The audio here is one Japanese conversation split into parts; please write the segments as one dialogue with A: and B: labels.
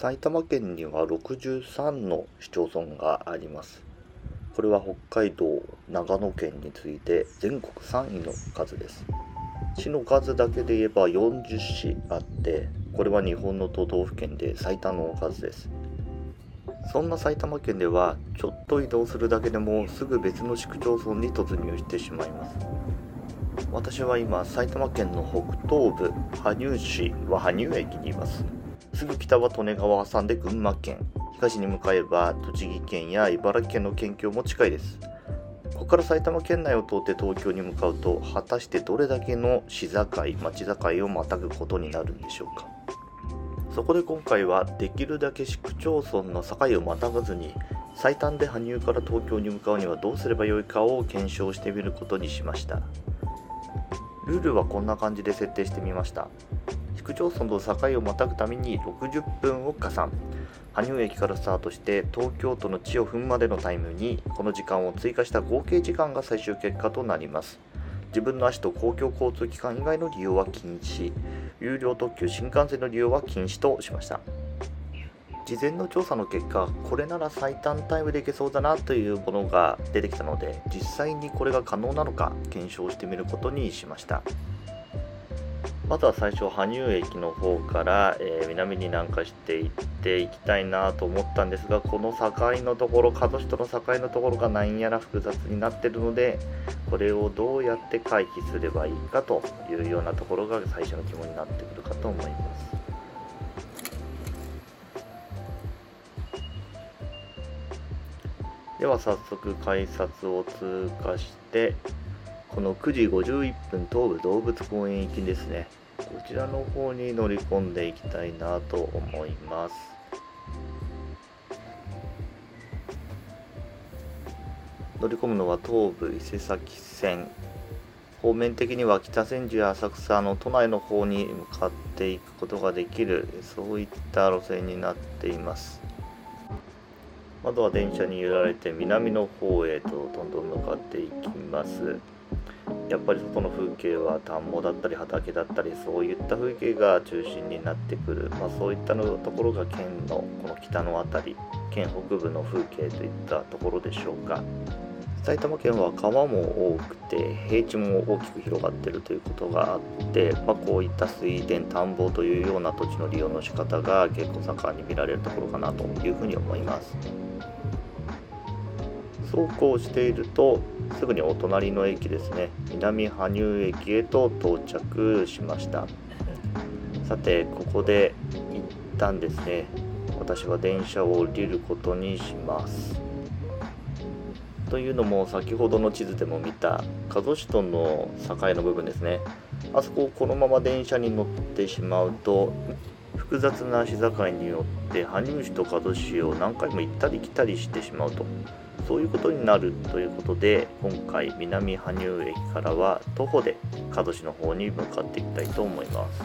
A: 埼玉県には63の市町村があります。これは北海道長野県に次いで全国3位の数です。市の数だけで言えば40市あってこれは日本の都道府県で最多の数です。そんな埼玉県ではちょっと移動するだけでもすぐ別の市区町村に突入してしまいます。私は今埼玉県の北東部羽生市は羽生駅にいます。すぐ北は利根川を挟んで群馬県。東に向かえば栃木県や茨城県の県境も近いです。ここから埼玉県内を通って東京に向かうと果たしてどれだけの市境町境をまたぐことになるんでしょうか。そこで今回はできるだけ市区町村の境をまたがずに最短で羽生から東京に向かうにはどうすればよいかを検証してみることにしました。ルールはこんな感じで設定してみました。市区町村と境をまたぐために60分を加算。羽生駅からスタートして東京都の地を踏むまでのタイムにこの時間を追加した合計時間が最終結果となります。自分の足と公共交通機関以外の利用は禁止。有料特急新幹線の利用は禁止としました。事前の調査の結果これなら最短タイムでいけそうだなというものが出てきたので実際にこれが可能なのか検証してみることにしました。まずは最初羽生駅の方から、えー、南に南下していっていきたいなと思ったんですがこの境のところ加須市との境のところが何やら複雑になってるのでこれをどうやって回避すればいいかというようなところが最初の疑問になってくるかと思います。では早速改札を通過してこの9時51分東武動物公園行きですね。こちらの方に乗り込んでいきたいなと思います。乗り込むのは東武伊勢崎線。方面的には北千住や浅草の都内の方に向かっていくことができるそういった路線になっています。窓は電車に揺られて南の方へとどんどん向かっていきます。やっぱり外の風景は田んぼだったり畑だったりそういった風景が中心になってくる、まあ、そういったのところが県のこの北の辺り県北部の風景といったところでしょうか。埼玉県は川も多くて平地も大きく広がってるということがあって、まあ、こういった水田田んぼというような土地の利用の仕方が結構盛んに見られるところかなというふうに思います。そうこうしているとすぐにお隣の駅ですね南羽生駅へと到着しました。さてここで一旦ですね私は電車を降りることにします。というのも先ほどの地図でも見た加須市との境の部分ですね。あそこをこのまま電車に乗ってしまうと複雑な市境によって羽生市と加須市を何回も行ったり来たりしてしまうと。そういうことになるということで今回南羽生駅からは徒歩で加須市の方に向かっていきたいと思います。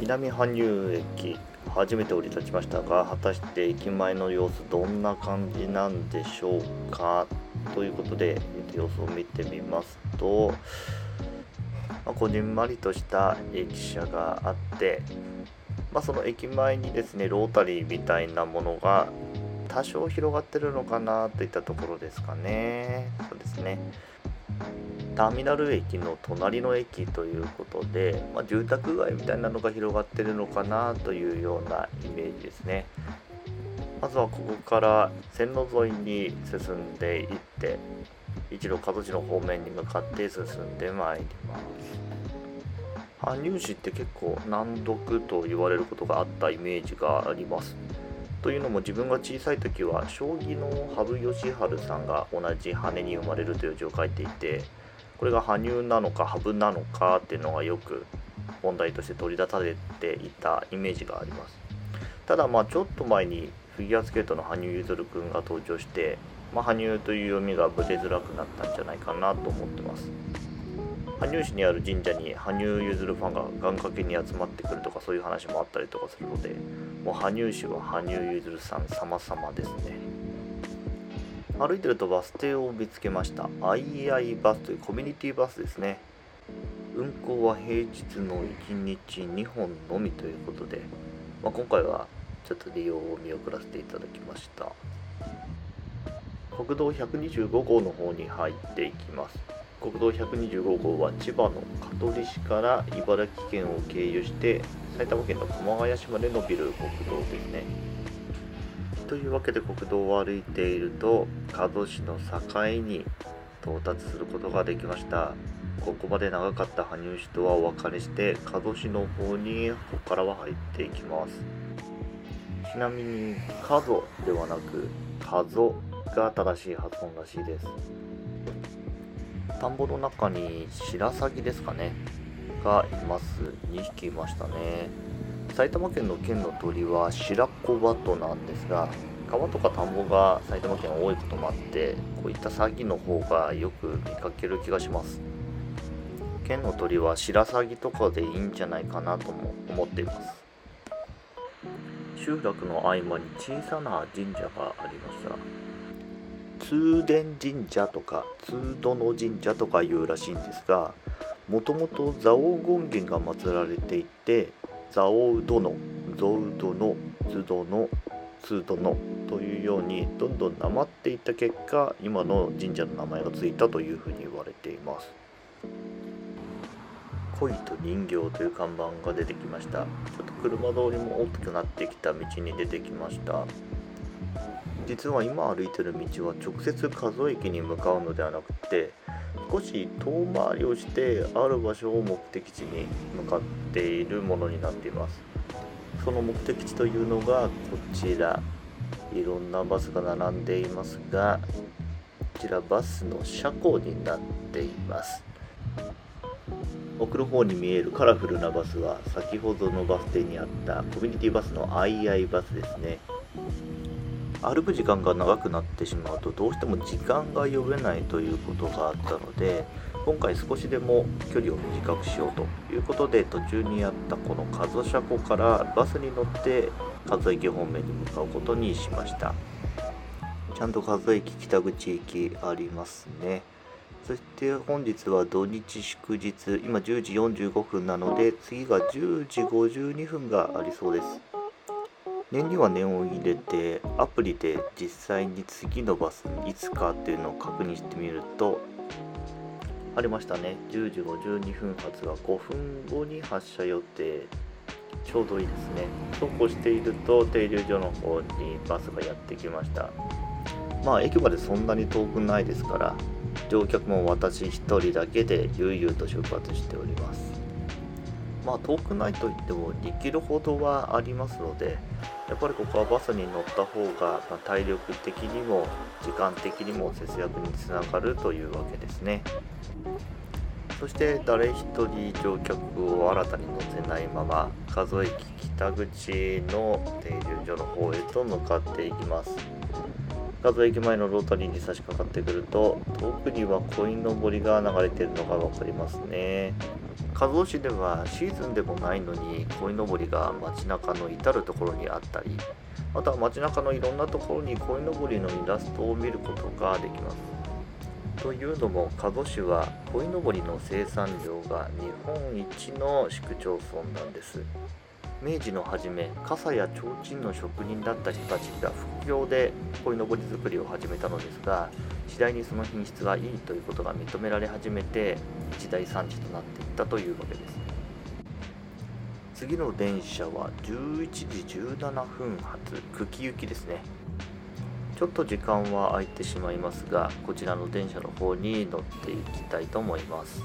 A: 南羽生駅初めて降り立ちましたが果たして駅前の様子どんな感じなんでしょうか？ということで様子を見てみますと、まあ、こじんまりとした駅舎があって、まあ、その駅前にですねロータリーみたいなものが多少広がってるのかなといったところですかね。そうですね。ターミナル駅の隣の駅ということで、まあ、住宅街みたいなのが広がってるのかなというようなイメージですね。まずはここから線路沿いに進んでいって一路門地の方面に向かって進んでまいります。羽生市って結構難読と言われることがあったイメージがあります。というのも自分が小さい時は将棋の羽生善治さんが同じ羽に生まれるという字を書いていてこれが羽生なのか羽生なのかっていうのがよく問題として取り出されていたイメージがあります。ただまあちょっと前にフィギュアスケートの羽生結弦君が登場して、まあ、羽生という読みがぶれづらくなったんじゃないかなと思ってます。羽生市にある神社に羽生結弦ファンが願掛けに集まってくるとかそういう話もあったりとかするのでもう羽生市は羽生結弦さん様々ですね。歩いてるとバス停を見つけました。アイアイバスというコミュニティバスですね。運行は平日の1日2本のみということでまあ、今回はちょっと利用を見送らせていただきました。国道125号の方に入っていきます。国道125号は千葉の香取市から茨城県を経由して埼玉県の熊谷市まで伸びる国道ですね。というわけで国道を歩いていると加須市の境に到達することができました。ここまで長かった羽生市とはお別れして加須市の方にここからは入っていきます。ちなみに「加須」ではなく「加須」が正しい発音らしいです。田んぼの中に白鷺ですかね。がいます。2匹いましたね。埼玉県の県の鳥は白子バトなんですが川とか田んぼが埼玉県多いこともあってこういった鷺の方がよく見かける気がします。県の鳥は白鷺とかでいいんじゃないかなとも思っています。集落の合間に小さな神社がありました。通伝神社とか通殿神社とかいうらしいんですがもともと蔵王権現が祀られていて蔵王殿蔵王殿津殿通殿というようにどんどんなまっていった結果今の神社の名前がついたというふうに言われています。恋と人形という看板が出てきました。ちょっと車通りも大きくなってきた道に出てきました。実は今歩いてる道は直接加須駅に向かうのではなくて少し遠回りをしてある場所を目的地に向かっているものになっています。その目的地というのがこちら。いろんなバスが並んでいますがこちらバスの車庫になっています。奥の方に見えるカラフルなバスは先ほどのバス停にあったコミュニティバスの II バスですね。歩く時間が長くなってしまうとどうしても時間が読めないということがあったので今回少しでも距離を短くしようということで途中にあったこの加須車庫からバスに乗って加須駅方面に向かうことにしました。ちゃんと加須駅北口駅ありますね。そして本日は土日祝日。今10時45分なので次が10時52分がありそうです。念には念を入れてアプリで実際に次のバスにいつかっていうのを確認してみるとありましたね。10時52分発は5分後に発車予定。ちょうどいいですね。そうこうしていると停留所の方にバスがやってきました。まあ駅までそんなに遠くないですから乗客も私1人だけで悠々と出発しております。まあ遠くないといっても2キロほどはありますのでやっぱりここはバスに乗った方が、ま体力的にも時間的にも節約につながるというわけですね。そして誰一人乗客を新たに乗せないまま数駅北口の停留所の方へと向かっていきます。数駅前のロータリーに差し掛かってくると遠くには鯉のぼりが流れているのが分かりますね。加須市ではシーズンでもないのに鯉のぼりが街中の至る所にあったりまた街中のいろんなところに鯉のぼりのイラストを見ることができます。というのも加須市は鯉のぼりの生産量が日本一の市区町村なんです。明治の初め傘や提灯の職人だった人たちが副業で鯉のぼり作りを始めたのですが次第にその品質がいいということが認められ始めて一大産地となっていったというわけです。次の電車は11時17分発久喜行きですね。ちょっと時間は空いてしまいますがこちらの電車の方に乗っていきたいと思います。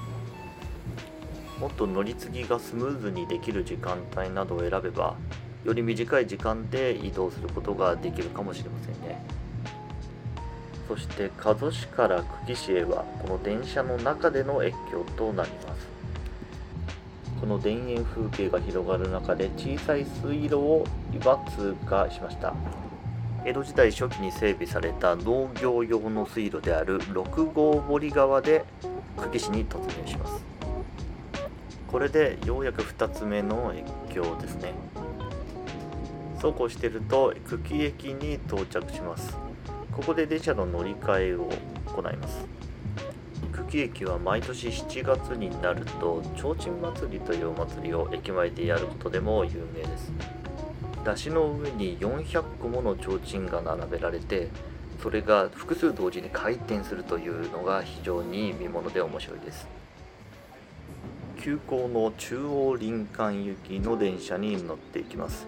A: もっと乗り継ぎがスムーズにできる時間帯などを選べばより短い時間で移動することができるかもしれませんね。そして加須市から久喜市へはこの電車の中での越境となります。この田園風景が広がる中で小さい水路を今通過しました。江戸時代初期に整備された農業用の水路である六号堀川で久喜市に突入します。これでようやく2つ目の越境ですね。そうこうしてると久喜駅に到着します。ここで電車の乗り換えを行います。久喜駅は毎年7月になると提灯祭りというお祭りを駅前でやることでも有名です。出汁の上に400個もの提灯が並べられてそれが複数同時に回転するというのが非常に見もので面白いです。急行の中央林間行きの電車に乗っていきます。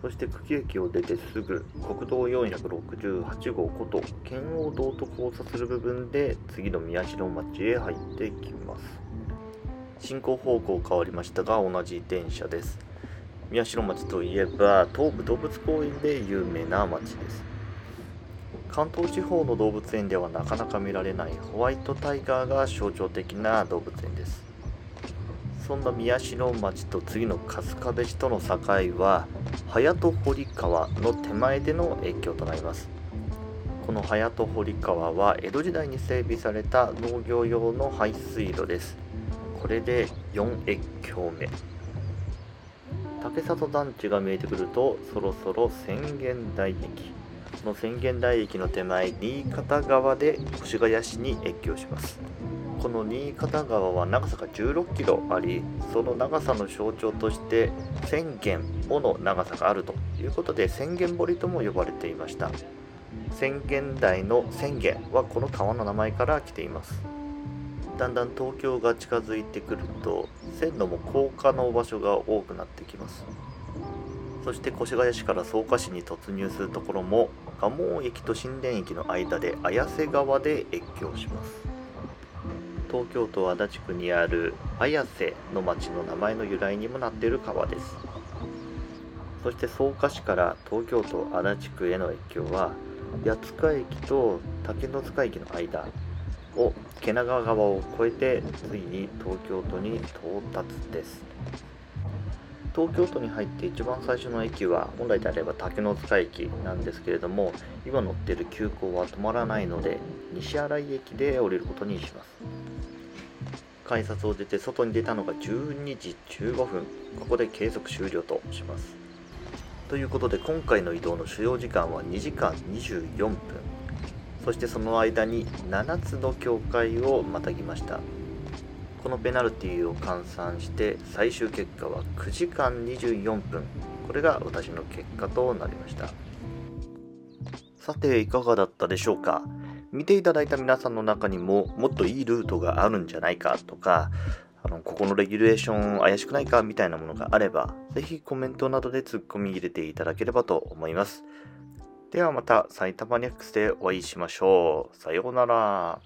A: そして久喜駅を出てすぐ国道468号こと圏央道と交差する部分で次の宮代町へ入っていきます。進行方向変わりましたが同じ電車です。宮代町といえば東武動物公園で有名な町です。関東地方の動物園ではなかなか見られないホワイトタイガーが象徴的な動物園です。そんな宮代町と次の春日部市との境は隼人堀川の手前での越境となります。この隼人堀川は江戸時代に整備された農業用の排水路です。これで4越境目。竹里団地が見えてくるとそろそろ浅間台駅その浅間台駅の手前新潟川で越谷市に越境します。この新潟川は長さが16キロありその長さの象徴として1000軒もの長さがあるということで千軒堀とも呼ばれていました。千軒台の千軒はこの川の名前から来ています。だんだん東京が近づいてくると線路も高架の場所が多くなってきます。そして越谷市から草加市に突入するところも蒲生駅と新田駅の間で綾瀬川で越境します。東京都足立区にある綾瀬の町の名前の由来にもなっている川です。そして草加市から東京都足立区への越境は八塚駅と竹の塚駅の間を毛長川を越えてついに東京都に到達です。東京都に入って一番最初の駅は本来であれば竹の塚駅なんですけれども今乗ってる急行は止まらないので西新井駅で降りることにします。改札を出て外に出たのが12時15分ここで計測終了とします。ということで今回の移動の所要時間は2時間24分。そしてその間に7つの境界をまたぎました。このペナルティを換算して最終結果は9時間24分これが私の結果となりましたさていかがだったでしょうか？見ていただいた皆さんの中にももっといいルートがあるんじゃないかとかあのここのレギュレーション怪しくないかみたいなものがあればぜひコメントなどでツッコミ入れていただければと思いますではまた埼玉ニャックスでお会いしましょう。さようなら。